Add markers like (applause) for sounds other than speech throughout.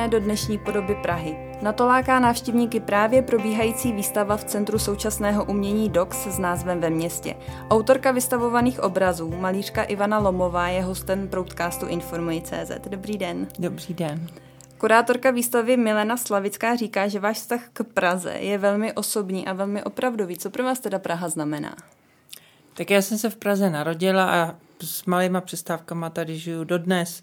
přeměněné do dnešní podoby Prahy. Na to láká návštěvníky právě probíhající výstava v Centru současného umění DOX s názvem Ve městě. Autorka vystavovaných obrazů, malířka Ivana Lomová, je hostem broadcastu Informuji.cz. Dobrý den. Dobrý den. Kurátorka výstavy Milena Slavická říká, že váš vztah k Praze je velmi osobní a velmi opravdový. Co pro vás teda Praha znamená? Tak já jsem se v Praze narodila a s malýma přestávkama tady žiju dodnes.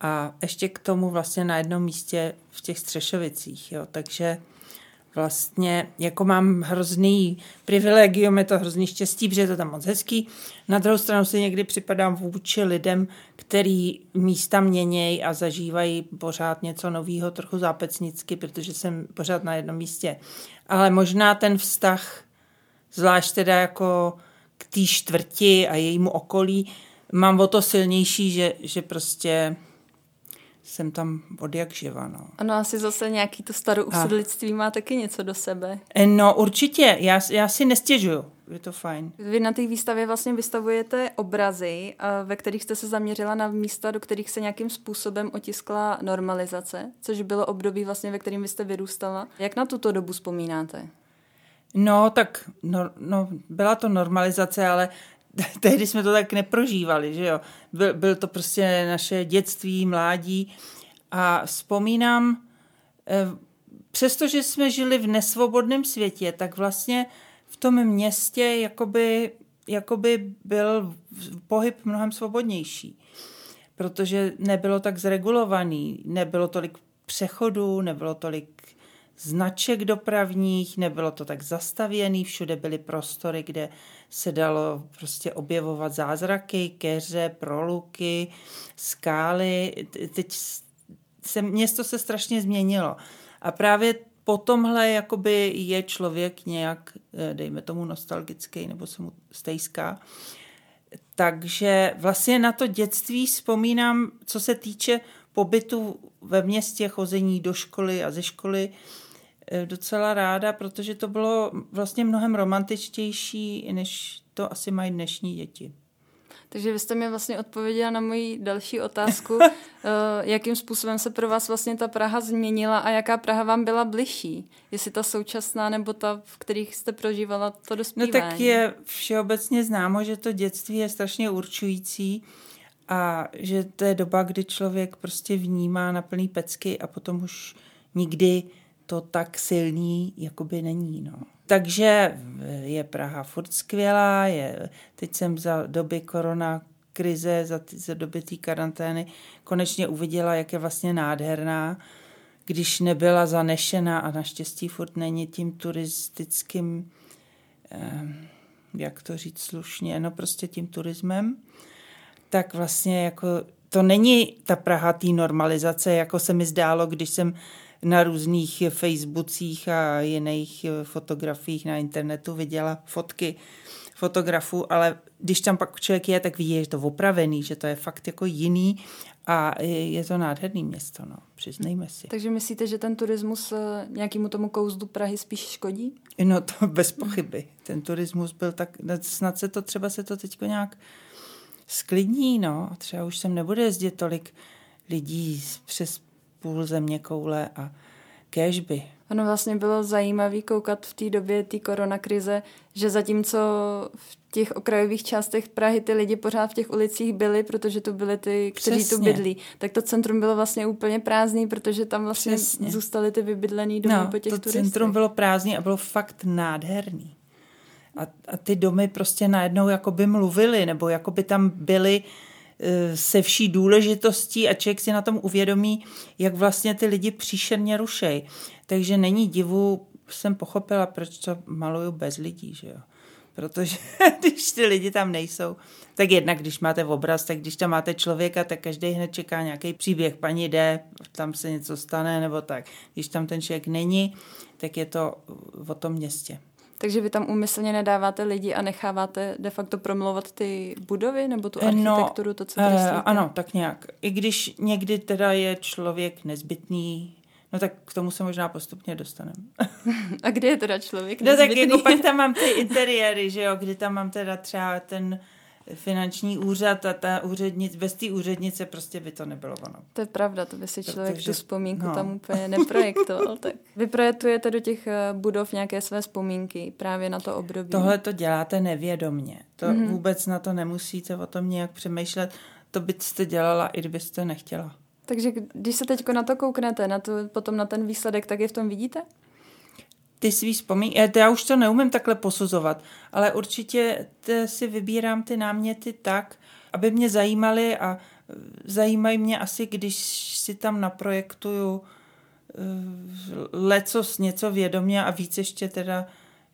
A ještě k tomu vlastně na jednom místě v těch Střešovicích, jo. Takže vlastně jako mám hrozný privilegium, je to hrozný štěstí, protože je to tam moc hezký. Na druhou stranu si někdy připadám vůči lidem, který místa měnějí a zažívají pořád něco nového, trochu zápecnicky, protože jsem pořád na jednom místě. Ale možná ten vztah, zvlášť teda jako k té čtvrti a jejímu okolí, mám o to silnější, že, že prostě jsem tam od jak živa. No. Ano, asi zase nějaký to starousedlictví má taky něco do sebe. E, no určitě, já, já si nestěžuju, je to fajn. Vy na té výstavě vlastně vystavujete obrazy, ve kterých jste se zaměřila na místa, do kterých se nějakým způsobem otiskla normalizace, což bylo období vlastně, ve kterém vy jste vyrůstala. Jak na tuto dobu vzpomínáte? No, tak no, no, byla to normalizace, ale (laughs) tehdy jsme to tak neprožívali, že jo. Byl, byl to prostě naše dětství, mládí a vzpomínám, eh, přestože jsme žili v nesvobodném světě, tak vlastně v tom městě jakoby, jakoby byl pohyb mnohem svobodnější, protože nebylo tak zregulovaný, nebylo tolik přechodů, nebylo tolik značek dopravních, nebylo to tak zastavěný, všude byly prostory, kde se dalo prostě objevovat zázraky, keře, proluky, skály. Teď se, město se strašně změnilo. A právě po tomhle jakoby je člověk nějak, eh, dejme tomu, nostalgický nebo se mu stejská. Takže vlastně na to dětství vzpomínám, co se týče pobytu ve městě, chození do školy a ze školy, docela ráda, protože to bylo vlastně mnohem romantičtější, než to asi mají dnešní děti. Takže vy jste mi vlastně odpověděla na moji další otázku, (laughs) eh, jakým způsobem se pro vás vlastně ta Praha změnila a jaká Praha vám byla bližší? Jestli ta současná nebo ta, v kterých jste prožívala to dospívání? No tak je všeobecně známo, že to dětství je strašně určující a že to je doba, kdy člověk prostě vnímá na plný pecky a potom už nikdy to tak silný jakoby není. No. Takže je Praha furt skvělá, je, teď jsem za doby korona krize, za, ty, za doby té karantény konečně uviděla, jak je vlastně nádherná, když nebyla zanešena a naštěstí furt není tím turistickým, eh, jak to říct slušně, no prostě tím turismem, tak vlastně jako to není ta Praha té normalizace, jako se mi zdálo, když jsem na různých Facebookích a jiných fotografiích na internetu viděla fotky fotografů, ale když tam pak člověk je, tak vidí, že je to opravený, že to je fakt jako jiný a je to nádherný město, no, přiznejme si. Takže myslíte, že ten turismus eh, nějakému tomu kouzlu Prahy spíš škodí? No to bez pochyby. Ten turismus byl tak, snad se to, třeba se to teď nějak sklidní, no, třeba už sem nebude jezdit tolik lidí přes půl země koule a kežby. Ono vlastně bylo zajímavé koukat v té době té koronakrize, že zatímco v těch okrajových částech Prahy ty lidi pořád v těch ulicích byli, protože tu byli ty, kteří Přesně. tu bydlí, tak to centrum bylo vlastně úplně prázdný, protože tam vlastně Přesně. zůstaly ty vybydlený domy no, po těch to turistech. centrum bylo prázdný a bylo fakt nádherný. A, a ty domy prostě najednou jakoby mluvily, nebo jakoby tam byly Eh, se vší důležitostí a člověk si na tom uvědomí, jak vlastně ty lidi příšerně rušej. Takže není divu, jsem pochopila, proč to maluju bez lidí, že jo. Protože (laughs) když ty lidi tam nejsou, tak jednak, když máte obraz, tak když tam máte člověka, tak každý hned čeká nějaký příběh. Paní jde, tam se něco stane, nebo tak. Když tam ten člověk není, tak je to o tom městě. Takže vy tam úmyslně nedáváte lidi a necháváte de facto promlouvat ty budovy nebo tu no, architekturu, no, to, co kreslíte? Uh, ano, tak nějak. I když někdy teda je člověk nezbytný, no tak k tomu se možná postupně dostaneme. (laughs) a kde je teda člověk nezbytný? No tak jako pak tam mám ty (laughs) interiéry, že jo, kdy tam mám teda třeba ten finanční úřad a ta úřednic, bez té úřednice prostě by to nebylo ono. To je pravda, to by si člověk Protože, tu vzpomínku no. tam úplně neprojektoval. (laughs) tak. Vy projektujete do těch eh, budov nějaké své vzpomínky právě na to období? Tohle to děláte nevědomně. To mm-hmm. vůbec na to nemusíte o tom nějak přemýšlet. To byste dělala, i kdybyste nechtěla. Takže když se teď na to kouknete, na to, potom na ten výsledek, tak je v tom vidíte? Ty svý vzpomínky, eh, já už to neumím takhle posuzovat, ale určitě si vybírám ty náměty tak, aby mě zajímaly a eh, zajímají mě asi, když si tam naprojektuju eh, lecos něco vědomě a víc ještě teda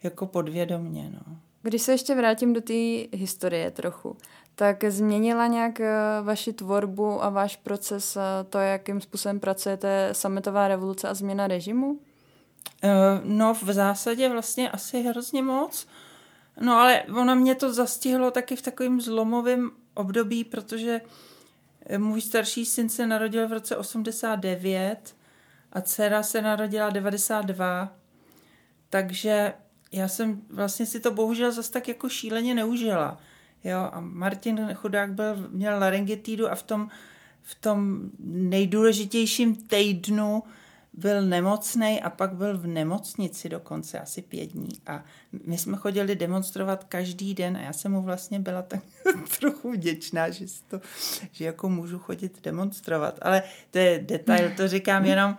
jako podvědomně. No. Když se ještě vrátím do té historie trochu, tak změnila nějak vaši tvorbu a váš proces to, jakým způsobem pracujete sametová revoluce a změna režimu? Eh, no v zásadě vlastně asi hrozně moc. No ale ono mě to zastihlo taky v takovém zlomovém období, protože eh, můj starší syn se narodil v roce 89 a dcera se narodila 92, takže já jsem vlastně si to bohužel zase tak jako šíleně neužila. Jo, a Martin chudák byl, měl laryngitidu a v tom, v tom nejdůležitějším týdnu byl nemocný a pak byl v nemocnici dokonce asi pět dní. A my jsme chodili demonstrovat každý den a já jsem mu vlastně byla tak (laughs) trochu vděčná, že, to, že jako můžu chodit demonstrovat. Ale to je detail, to říkám jenom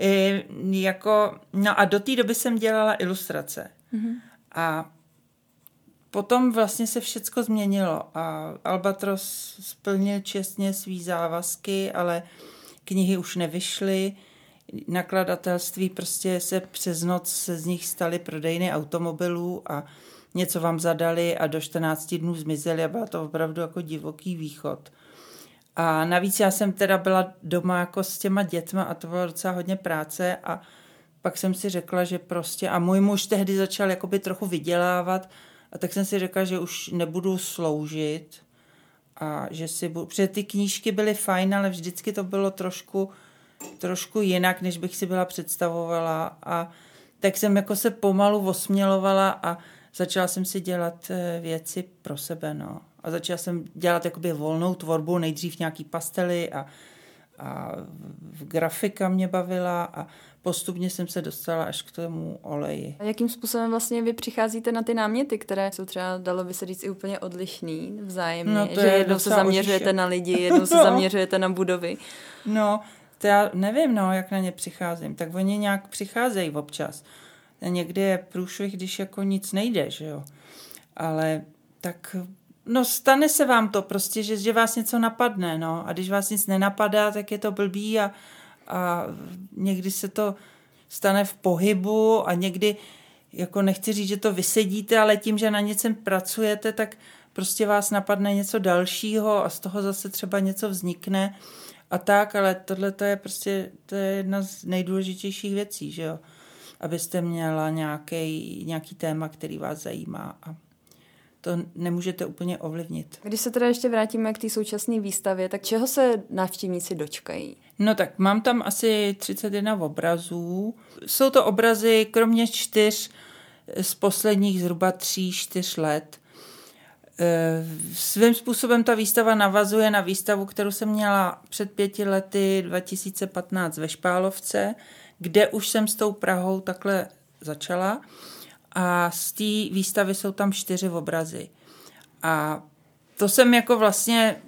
e, jako, no a do té doby jsem dělala ilustrace. Mm-hmm. A potom vlastně se všecko změnilo a Albatros splnil čestně svý závazky, ale knihy už nevyšly nakladatelství prostě se přes noc se z nich staly prodejny automobilů a něco vám zadali a do 14 dnů zmizeli a byla to opravdu jako divoký východ. A navíc já jsem teda byla doma jako s těma dětma a to bylo docela hodně práce a pak jsem si řekla, že prostě, a můj muž tehdy začal jakoby trochu vydělávat a tak jsem si řekla, že už nebudu sloužit a že si budu, protože ty knížky byly fajn, ale vždycky to bylo trošku trošku jinak, než bych si byla představovala a tak jsem jako se pomalu osmělovala a začala jsem si dělat eh, věci pro sebe, no. A začala jsem dělat jakoby volnou tvorbu, nejdřív nějaký pastely a, a grafika mě bavila a postupně jsem se dostala až k tomu oleji. A jakým způsobem vlastně vy přicházíte na ty náměty, které jsou třeba, dalo by se říct, i úplně odlišný vzájemně? No, to že jednou se zaměřujete odlišně. na lidi, (laughs) jednou se zaměřujete na budovy. No, to já nevím, no, jak na ně přicházím. Tak oni nějak přicházejí občas. Někdy je průšvih, když jako nic nejde, že jo. Ale tak, no stane se vám to prostě, že, že vás něco napadne, no. A když vás nic nenapadá, tak je to blbý a, a někdy se to stane v pohybu a někdy, jako nechci říct, že to vysedíte, ale tím, že na něčem pracujete, tak prostě vás napadne něco dalšího a z toho zase třeba něco vznikne a tak, ale tohle to je prostě to je jedna z nejdůležitějších věcí, že jo? Abyste měla nějaký, nějaký téma, který vás zajímá a to nemůžete úplně ovlivnit. Když se teda ještě vrátíme k té současné výstavě, tak čeho se návštěvníci dočkají? No tak mám tam asi 31 obrazů. Jsou to obrazy kromě čtyř z posledních zhruba tří, čtyř let. Eh, svým způsobem ta výstava navazuje na výstavu, kterou jsem měla před pěti lety 2015 ve Špálovce, kde už jsem s tou Prahou takhle začala. A z té výstavy jsou tam čtyři obrazy. A to jsem jako vlastně,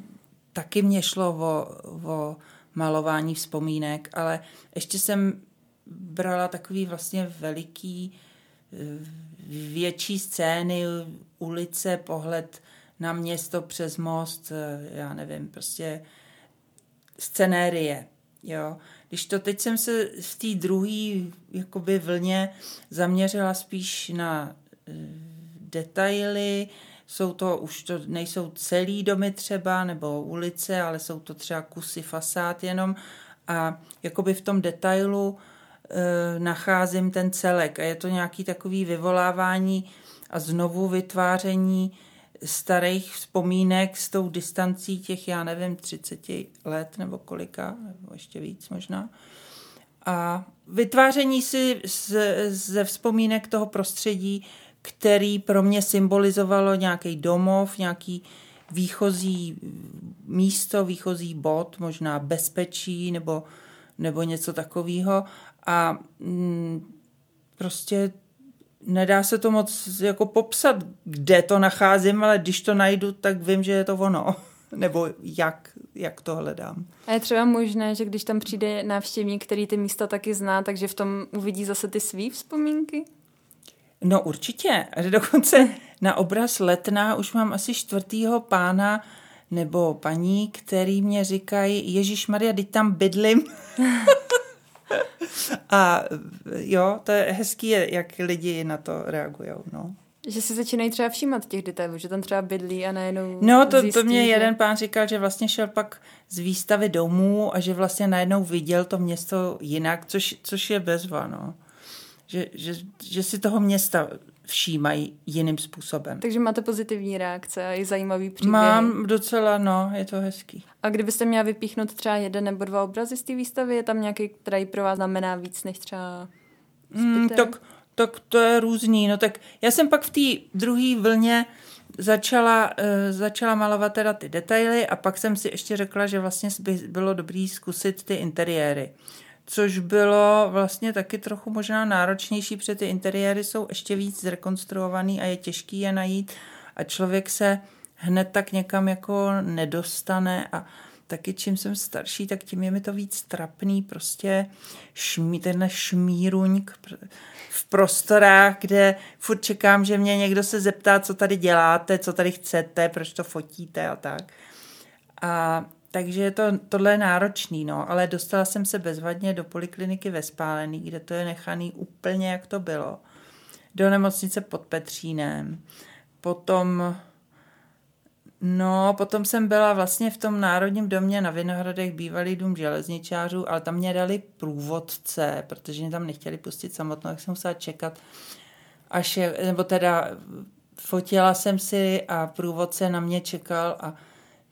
taky mě šlo o, o malování vzpomínek, ale ještě jsem brala takový vlastně veliký větší scény, ulice, pohled na město přes most, eh, já nevím, prostě scenérie, jo. Když to teď jsem se v té druhé jakoby vlně zaměřila spíš na e, detaily, jsou to, už to nejsou celý domy třeba, nebo ulice, ale jsou to třeba kusy fasád jenom a jakoby v tom detailu e, nacházím ten celek a je to nějaký takový vyvolávání a znovu vytváření starých vzpomínek s tou distancí těch, já nevím, 30 let nebo kolika, nebo ještě víc možná. A vytváření si ze vzpomínek toho prostředí, který pro mě symbolizovalo nějaký domov, nějaký výchozí místo, výchozí bod, možná bezpečí nebo, nebo něco takového. A mm, prostě nedá se to moc jako popsat, kde to nacházím, ale když to najdu, tak vím, že je to ono. (laughs) Nebo jak, jak to hledám. A je třeba možné, že když tam přijde návštěvník, který ty místa taky zná, takže v tom uvidí zase ty svý vzpomínky? No určitě. Dokonce na obraz Letná už mám asi čtvrtýho pána nebo paní, který mě říkají, Ježíš Maria, teď tam bydlím. (laughs) A jo, to je hezký, jak lidi na to reagují. No. Že si začínají třeba všímat těch detailů, že tam třeba bydlí a najednou No to, zjistí, to mě že... jeden pán říkal, že vlastně šel pak z výstavy domů a že vlastně najednou viděl to město jinak, což, což je bezva, no. Že, že, že si toho města všímají jiným způsobem. Takže máte pozitivní reakce a i zajímavý příběh. Mám docela, no, je to hezký. A kdybyste měla vypíchnout třeba jeden nebo dva obrazy z té výstavy, je tam nějaký, který pro vás znamená víc než třeba mm, tak, tak to je různý. No tak já jsem pak v té druhé vlně začala, uh, začala malovat teda ty detaily a pak jsem si ještě řekla, že vlastně by bylo dobrý zkusit ty interiéry což bylo vlastně taky trochu možná náročnější, protože ty interiéry jsou ještě víc zrekonstruovaný a je těžký je najít. A člověk se hned tak někam jako nedostane. A taky čím jsem starší, tak tím je mi to víc trapný, prostě šmí, tenhle šmíruňk v prostorách, kde furt čekám, že mě někdo se zeptá, co tady děláte, co tady chcete, proč to fotíte a tak. A takže to, tohle je náročný, no, ale dostala jsem se bezvadně do polikliniky ve Spálený, kde to je nechaný úplně, jak to bylo. Do nemocnice pod Petřínem. Potom, no, potom jsem byla vlastně v tom Národním domě na Vinohradech, bývalý dům železničářů, ale tam mě dali průvodce, protože mě tam nechtěli pustit samotnou, tak jsem musela čekat, až je, nebo teda fotila jsem si a průvodce na mě čekal a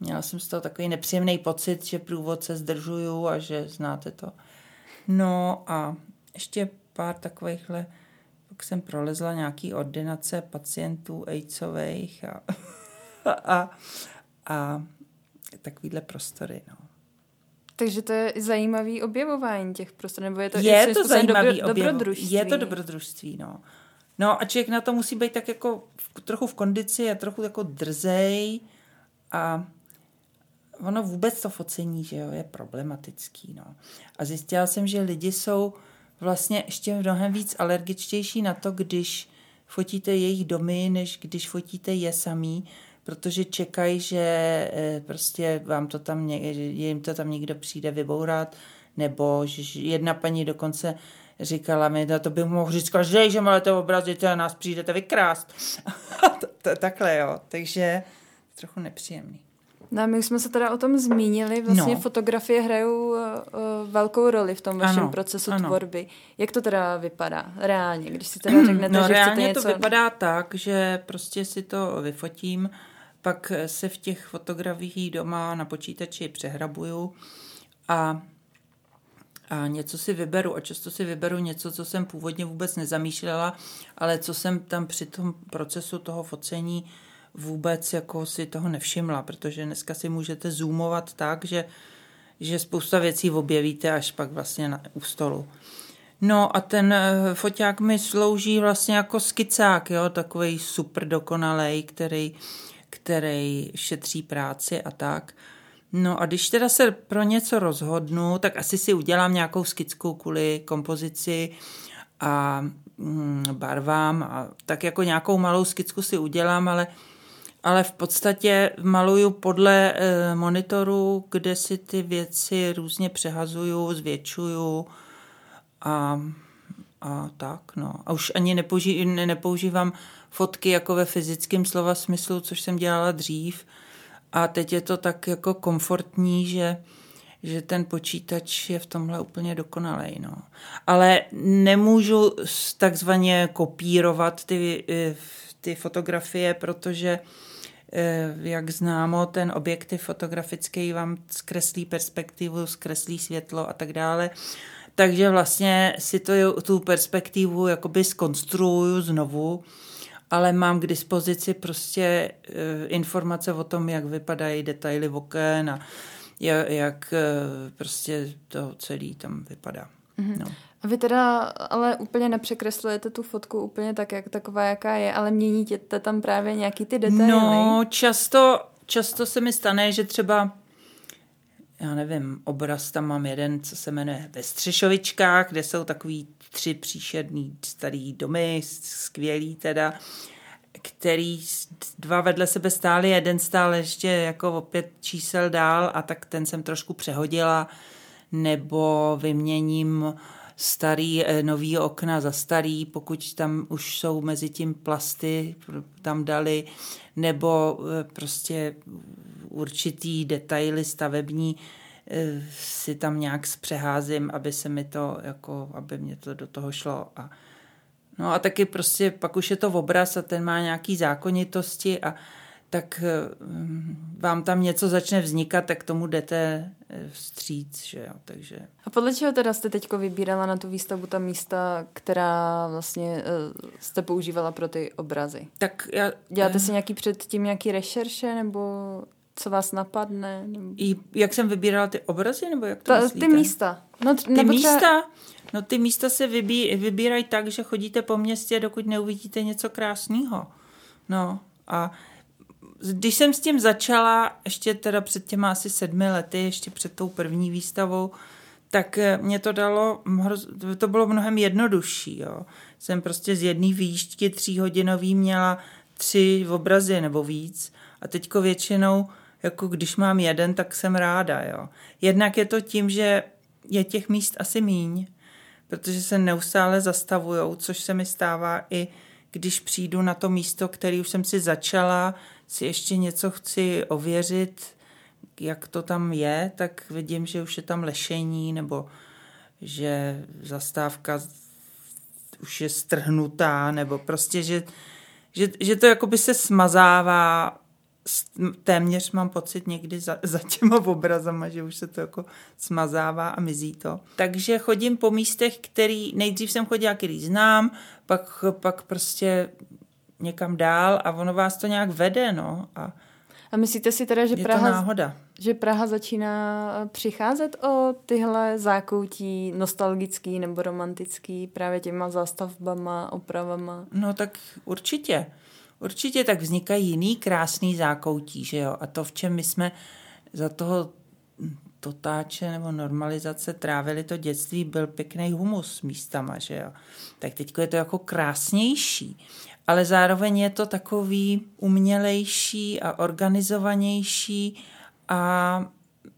Měla jsem z toho takový nepříjemný pocit, že průvodce zdržuju a že znáte to. No a ještě pár takovýchhle, pak jsem prolezla nějaký ordinace pacientů AIDSových a, (laughs) a, a takovýhle prostory, no. Takže to je zajímavý objevování těch prostor, nebo je to, je to zajímavý dobro, dobrodružství? Je to dobrodružství, no. No a člověk na to musí být tak jako v, trochu v kondici a trochu jako drzej a ono vůbec to focení, že jo, je problematický, no. A zjistila jsem, že lidi jsou vlastně ještě mnohem víc alergičtější na to, když fotíte jejich domy, než když fotíte je samý, protože čekají, že eh, prostě vám to tam, jim to tam někdo přijde vybourat, nebo že jedna paní dokonce říkala mi, no to bych mohl říct každý, že máte obrazy, to nás přijdete vykrást. (laughs) Takhle, jo. Takže trochu nepříjemný. No, my jsme se teda o tom zmínili, vlastně no. fotografie hrajou uh, velkou roli v tom vašem ano, procesu ano. tvorby. Jak to teda vypadá reálně, když si teda řeknete, no, že reálně něco... to vypadá tak, že prostě si to vyfotím, pak se v těch fotografiích doma na počítači přehrabuju a a něco si vyberu a často si vyberu něco, co jsem původně vůbec nezamýšlela, ale co jsem tam při tom procesu toho focení vůbec jako si toho nevšimla, protože dneska si můžete zoomovat tak, že, že spousta věcí objevíte až pak vlastně na, u stolu. No a ten eh, foťák mi slouží vlastně jako skicák, jo, takový super dokonalej, který, který šetří práci a tak. No a když teda se pro něco rozhodnu, tak asi si udělám nějakou skicku kvůli kompozici a mm, barvám a tak jako nějakou malou skicku si udělám, ale ale v podstatě maluju podle e, monitoru, kde si ty věci různě přehazuju, zvětšuju a, a tak, no. A už ani nepouží, ne, nepoužívám fotky jako ve fyzickém slova smyslu, což jsem dělala dřív. A teď je to tak jako komfortní, že, že ten počítač je v tomhle úplně dokonalý. No. Ale nemůžu takzvaně kopírovat ty, e, ty fotografie, protože Eh, jak známo, ten objektiv fotografický vám zkreslí perspektivu, zkreslí světlo a tak dále. Takže vlastně si to, tu perspektivu jakoby skonstruuju znovu ale mám k dispozici prostě uh, informace o tom, jak vypadají detaily oken a jak, uh, prostě to celé tam vypadá. Mm-hmm. No. A vy teda ale úplně nepřekreslujete tu fotku úplně tak, jak taková, jaká je, ale měníte tam právě nějaký ty detaily. No, často, často se mi stane, že třeba já nevím, obraz tam mám jeden, co se jmenuje Ve Střešovičkách, kde jsou takový tři příšerný starý domy, skvělý teda, který dva vedle sebe stály, jeden stál ještě jako opět čísel dál a tak ten jsem trošku přehodila, nebo vyměním starý, eh, nový okna za starý, pokud tam už jsou mezi tím plasty, tam dali, nebo eh, prostě určitý detaily stavební eh, si tam nějak zpřeházím, aby se mi to, jako, aby mě to do toho šlo. A No a taky prostě pak už je to obraz a ten má nějaký zákonitosti a tak vám tam něco začne vznikat, tak tomu jdete vstříc, že jo, takže... A podle čeho teda jste teďko vybírala na tu výstavu ta místa, která vlastně uh, jste používala pro ty obrazy? Tak já... Děláte si nějaký předtím nějaký rešerše, nebo co vás napadne? Nebo... I jak jsem vybírala ty obrazy, nebo jak to Ta, Ty místa. No, ty místa? Třeba... No ty místa se vybí, vybírají tak, že chodíte po městě, dokud neuvidíte něco krásného. No a když jsem s tím začala, ještě teda před těma asi sedmi lety, ještě před tou první výstavou, tak eh, mě to dalo, to bylo mnohem jednodušší. Jo. Jsem prostě z jedné výšky tříhodinový měla tři obrazy nebo víc a teďko většinou, jako když mám jeden, tak jsem ráda. Jo. Jednak je to tím, že je těch míst asi míň, protože se neustále zastavujou, což se mi stává i když přijdu na to místo, který už jsem si začala, si ještě něco chci ověřit, jak to tam je, tak vidím, že už je tam lešení nebo že zastávka už je strhnutá, nebo prostě, že, že, že to jakoby se smazává téměř mám pocit někdy za, (laughs) za těma obrazama, že už se to jako smazává a mizí to. Takže chodím po místech, který nejdřív jsem chodila, který znám, pak, pak prostě někam dál a ono vás to nějak vede, no. A, a myslíte si teda, že je Praha, to náhoda. že Praha začíná přicházet o tyhle zákoutí nostalgický nebo romantický právě těma zástavbama, opravama? No tak určitě. Určitě tak vznikají jiný krásný zákoutí, že jo? A to, v čem my jsme za toho totáče nebo normalizace trávili to dětství, byl pěkný humus místama, že jo? Tak teď je to jako krásnější, ale zároveň je to takový umělejší a organizovanější a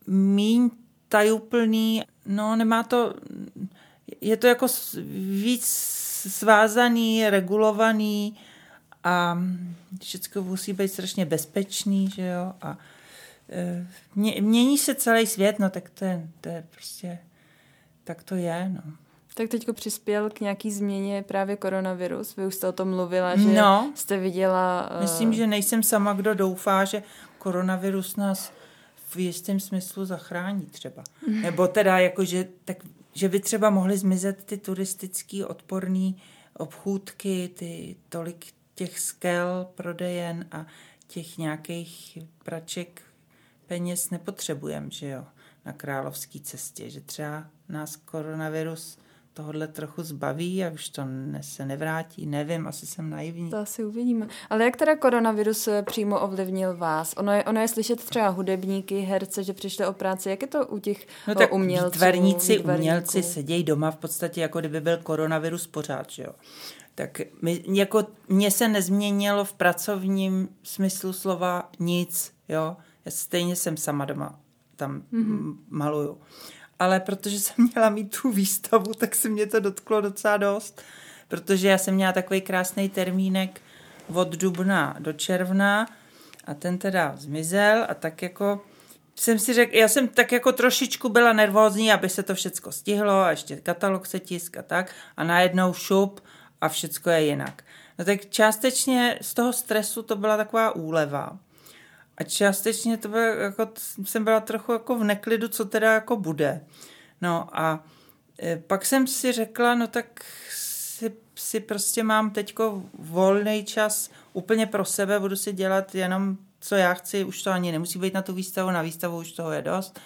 míň tajuplný, no nemá to, je to jako víc svázaný, regulovaný, a všechno musí být strašně bezpečný, že jo, a e, mě, mění se celý svět, no tak to je, to je prostě, tak to je, no. Tak teďko přispěl k nějaký změně právě koronavirus. Vy už jste o tom mluvila, že no, jste viděla... Uh... Myslím, že nejsem sama, kdo doufá, že koronavirus nás v jistém smyslu zachrání třeba. (laughs) Nebo teda jako, že, tak, že by třeba mohly zmizet ty turistický odporný obchůdky, ty tolik těch skel, prodejen a těch nějakých praček peněz nepotřebujeme, že jo, na královské cestě, že třeba nás koronavirus tohle trochu zbaví a už to ne, se nevrátí, nevím, asi jsem naivní. To asi uvidíme. Ale jak teda koronavirus eh, přímo ovlivnil vás? Ono je, ono je slyšet třeba hudebníky, herce, že přišli o práci. Jak je to u těch no tak umělců? Výtvarníci, umělci sedějí doma v podstatě, jako kdyby byl koronavirus pořád, že jo tak my, jako mně se nezměnilo v pracovním smyslu slova nic, jo. Já stejně jsem sama doma tam mm-hmm. maluju. Ale protože jsem měla mít tu výstavu, tak se mě to dotklo docela dost, protože já jsem měla takový krásný termínek od dubna do června a ten teda zmizel a tak jako jsem si řekl, já jsem tak jako trošičku byla nervózní, aby se to všecko stihlo a ještě katalog se tisk a tak a najednou šup a všecko je jinak. No tak částečně z toho stresu to byla taková úleva. A částečně to bylo jako, jsem byla trochu jako v neklidu, co teda jako bude. No a e, pak jsem si řekla, no tak si, si prostě mám teďko volný čas úplně pro sebe, budu si dělat jenom, co já chci, už to ani nemusí být na tu výstavu, na výstavu už toho je dost.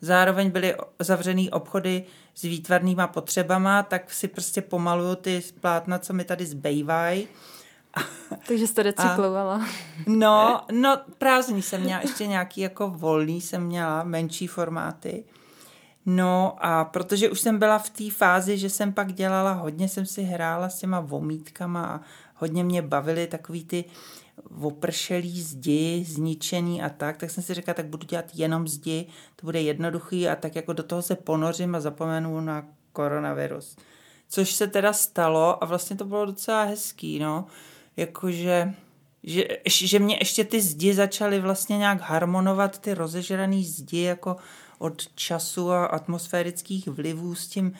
Zároveň byly zavřený obchody s výtvarnýma potřebama, tak si prostě pomaluju ty plátna, co mi tady zbývají. (laughs) Takže jste recyklovala. A, (laughs) no, no, prázdný jsem měla, ještě nějaký jako volný jsem měla, menší formáty. No a protože už jsem byla v té fázi, že jsem pak dělala, hodně jsem si hrála s těma vomítkama a hodně mě bavily takový ty opršelý zdi, zničený a tak, tak jsem si říkala, tak budu dělat jenom zdi, to bude jednoduchý a tak jako do toho se ponořím a zapomenu na koronavirus. Což se teda stalo a vlastně to bylo docela hezký, no. Jakože že, že mě ještě ty zdi začaly vlastně nějak harmonovat, ty rozežraný zdi jako od času a atmosférických vlivů s tím,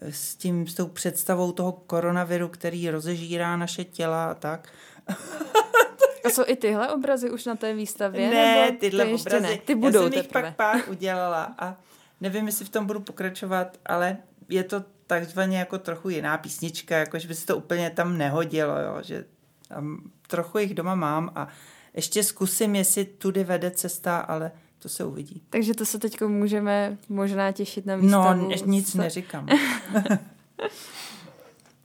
s tím, s tou představou toho koronaviru, který rozežírá naše těla a tak. A jsou i tyhle obrazy už na té výstavě? Ne, nebo tyhle ty obrazy. Ne? Ty budou Já jsem jich teprve. pak pár udělala a nevím, jestli v tom budu pokračovat, ale je to takzvaně jako trochu jiná písnička, jako že by se to úplně tam nehodilo, jo, že trochu jich doma mám a ještě zkusím, jestli tudy vede cesta, ale to se uvidí. Takže to se teď můžeme možná těšit na výstavu. No, nic neříkám. (laughs)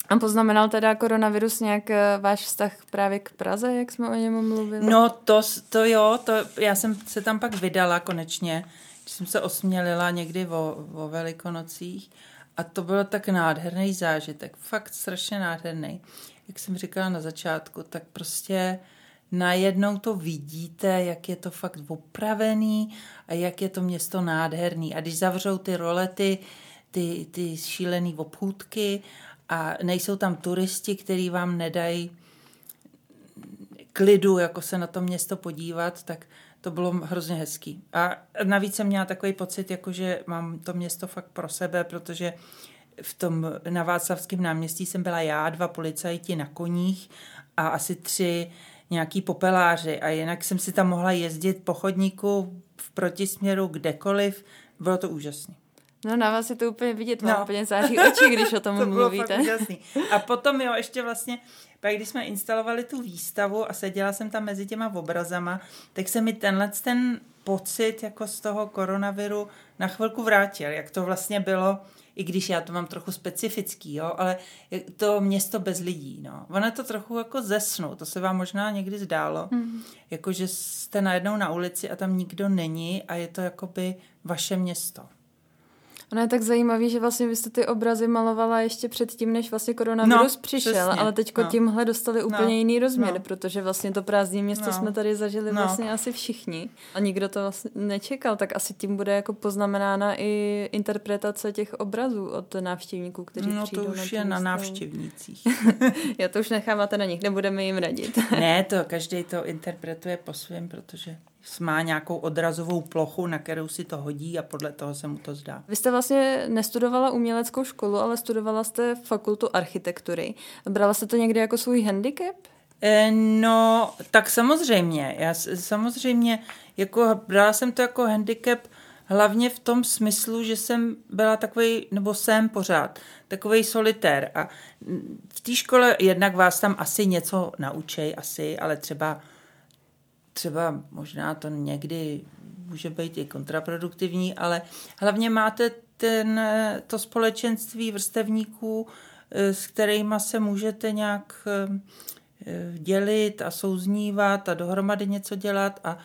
A poznamenal teda koronavirus nějak eh, váš vztah právě k Praze, jak jsme o něm mluvili? No to, to jo, to, já jsem se tam pak vydala konečně, když jsem se osmělila někdy o, o velikonocích a to bylo tak nádherný zážitek, fakt strašně nádherný. Jak jsem říkala na začátku, tak prostě najednou to vidíte, jak je to fakt opravený a jak je to město nádherný. A když zavřou ty rolety, ty, ty šílený obchůdky a nejsou tam turisti, kteří vám nedají klidu, jako se na to město podívat, tak to bylo hrozně hezký. A navíc jsem měla takový pocit, jako že mám to město fakt pro sebe, protože v tom na Václavském náměstí jsem byla já, dva policajti na koních a asi tři nějaký popeláři a jinak jsem si tam mohla jezdit po chodníku v protisměru kdekoliv. Bylo to úžasné. No na vás je to úplně vidět, mám no. úplně září oči, když o (laughs) tom to mluvíte. Bylo úžasný. A potom jo, ještě vlastně, pak když jsme instalovali tu výstavu a seděla jsem tam mezi těma obrazama, tak se mi tenhle ten pocit jako z toho koronaviru na chvilku vrátil, jak to vlastně bylo i když já to mám trochu specifický, jo, ale to město bez lidí, no. Ono je to trochu jako zesnu, to se vám možná někdy zdálo, mm. jako že jste najednou na ulici a tam nikdo není a je to jakoby vaše město. Ono je tak zajímavý, že vlastně vy jste ty obrazy malovala ještě předtím, než vlastně koronavirus no, přišel, přesně. ale teďko no. tímhle dostali úplně no. jiný rozměr, no. protože vlastně to prázdné město no. jsme tady zažili no. vlastně asi všichni a nikdo to vlastně nečekal, tak asi tím bude jako poznamenána i interpretace těch obrazů od návštěvníků, kteří no, přijdou to už na je na návštěvnících. (laughs) Já to už necháváte na nich, nebudeme jim radit. ne, to každý to interpretuje po svém, protože má nějakou odrazovou plochu, na kterou si to hodí a podle toho se mu to zdá. Vy jste vlastně nestudovala uměleckou školu, ale studovala jste fakultu architektury. Brala jste to někdy jako svůj handicap? E, no, tak samozřejmě. Já samozřejmě, jako brala jsem to jako handicap hlavně v tom smyslu, že jsem byla takový, nebo jsem pořád, takový solitér. A v té škole jednak vás tam asi něco naučej, asi, ale třeba třeba možná to někdy může být i kontraproduktivní, ale hlavně máte ten, to společenství vrstevníků, eh, s kterými se můžete nějak eh, dělit a souznívat a dohromady něco dělat a,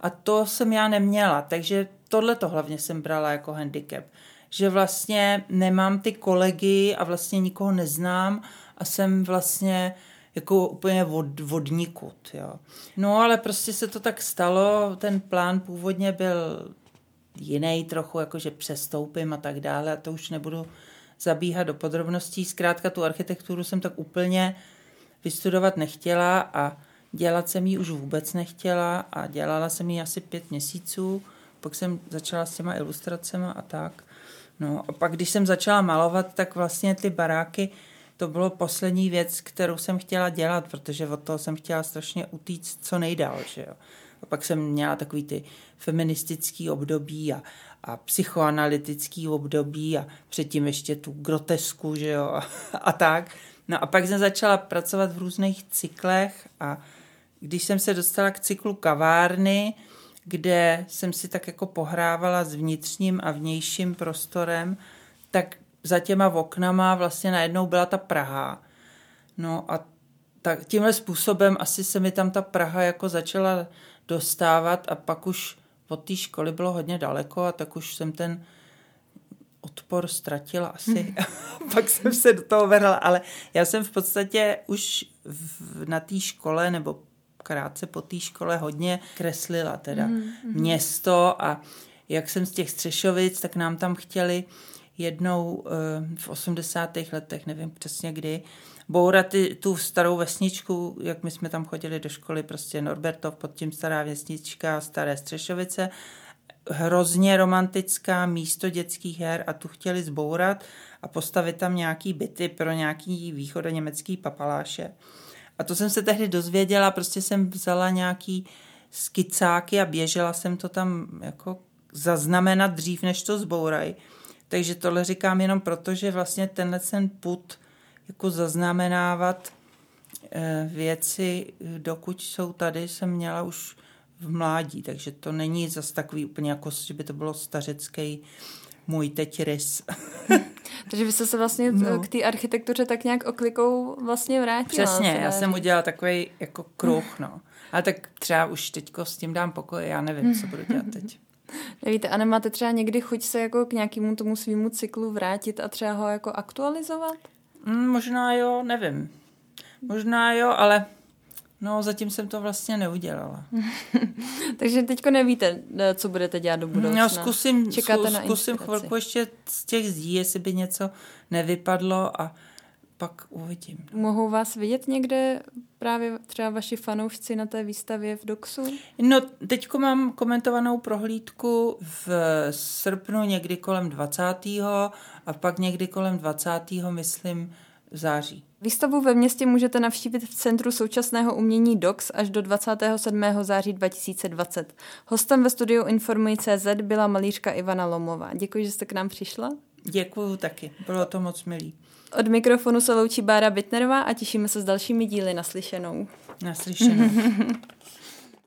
a to jsem já neměla, takže tohle to hlavně jsem brala jako handicap, že vlastně nemám ty kolegy a vlastně nikoho neznám a jsem vlastně jako úplně vod, vodníkut, jo. No ale prostě se to tak stalo, ten plán původně byl jiný trochu, jakože přestoupím a tak dále a to už nebudu zabíhat do podrobností. Zkrátka tu architekturu jsem tak úplně vystudovat nechtěla a dělat jsem ji už vůbec nechtěla a dělala jsem ji asi pět měsíců, pak jsem začala s těma ilustracemi a tak. No a pak, když jsem začala malovat, tak vlastně ty baráky to bylo poslední věc, kterou jsem chtěla dělat, protože od toho jsem chtěla strašně utíct co nejdál, že jo. A pak jsem měla takový ty feministický období a, a psychoanalytický období a předtím ještě tu grotesku, že jo, a, a tak. No a pak jsem začala pracovat v různých cyklech a když jsem se dostala k cyklu kavárny, kde jsem si tak jako pohrávala s vnitřním a vnějším prostorem, tak za těma oknama vlastně najednou byla ta Praha. No a tak tímhle způsobem asi se mi tam ta Praha jako začala dostávat a pak už od té školy bylo hodně daleko a tak už jsem ten odpor ztratila asi. (laughs) pak jsem se do toho vrhla, ale já jsem v podstatě už v, na té škole nebo krátce po té škole hodně kreslila teda mm, mm. město a jak jsem z těch Střešovic, tak nám tam chtěli jednou eh, v 80. letech, nevím přesně kdy, bourat tu starou vesničku, jak my jsme tam chodili do školy, prostě Norbertov, pod tím stará vesnička, staré Střešovice, hrozně romantická místo dětských her a tu chtěli zbourat a postavit tam nějaký byty pro nějaký východoněmecký papaláše. A to jsem se tehdy dozvěděla, prostě jsem vzala nějaký skicáky a běžela jsem to tam jako zaznamenat dřív, než to zbourají. Takže tohle říkám jenom proto, že vlastně tenhle ten put jako zaznamenávat eh, věci, dokud jsou tady, jsem měla už v mládí, takže to není zas takový úplně jako, že by to bylo stařecký můj teď rys. (laughs) takže vy jste se vlastně no. k té architektuře tak nějak oklikou vlastně vrátila. Přesně, já jsem udělala takový jako kruh, no. Ale tak třeba už teďko s tím dám pokoj, já nevím, co budu dělat teď. (laughs) Nevíte, a nemáte třeba někdy chuť se jako k nějakému tomu svýmu cyklu vrátit a třeba ho jako aktualizovat? Mm, možná jo, nevím. Možná jo, ale no zatím jsem to vlastně neudělala. (laughs) Takže teďko nevíte, co budete dělat do budoucna. No, zkusím, Čekáte na zkusím chvilku ještě z těch zdí, jestli by něco nevypadlo a pak uvidím. Mohou vás vidět někde právě třeba vaši fanoušci na té výstavě v Doxu? No, teďko mám komentovanou prohlídku v srpnu někdy kolem 20. a pak někdy kolem 20. myslím v září. Výstavu ve městě můžete navštívit v Centru současného umění DOX až do 27. září 2020. Hostem ve studiu Informuj CZ byla malířka Ivana Lomová. Děkuji, že jste k nám přišla. Děkuji taky, bylo to moc milý. Od mikrofonu se loučí Bára Bitnerová a těšíme se s dalšími díly naslyšenou. Naslyšenou. (laughs)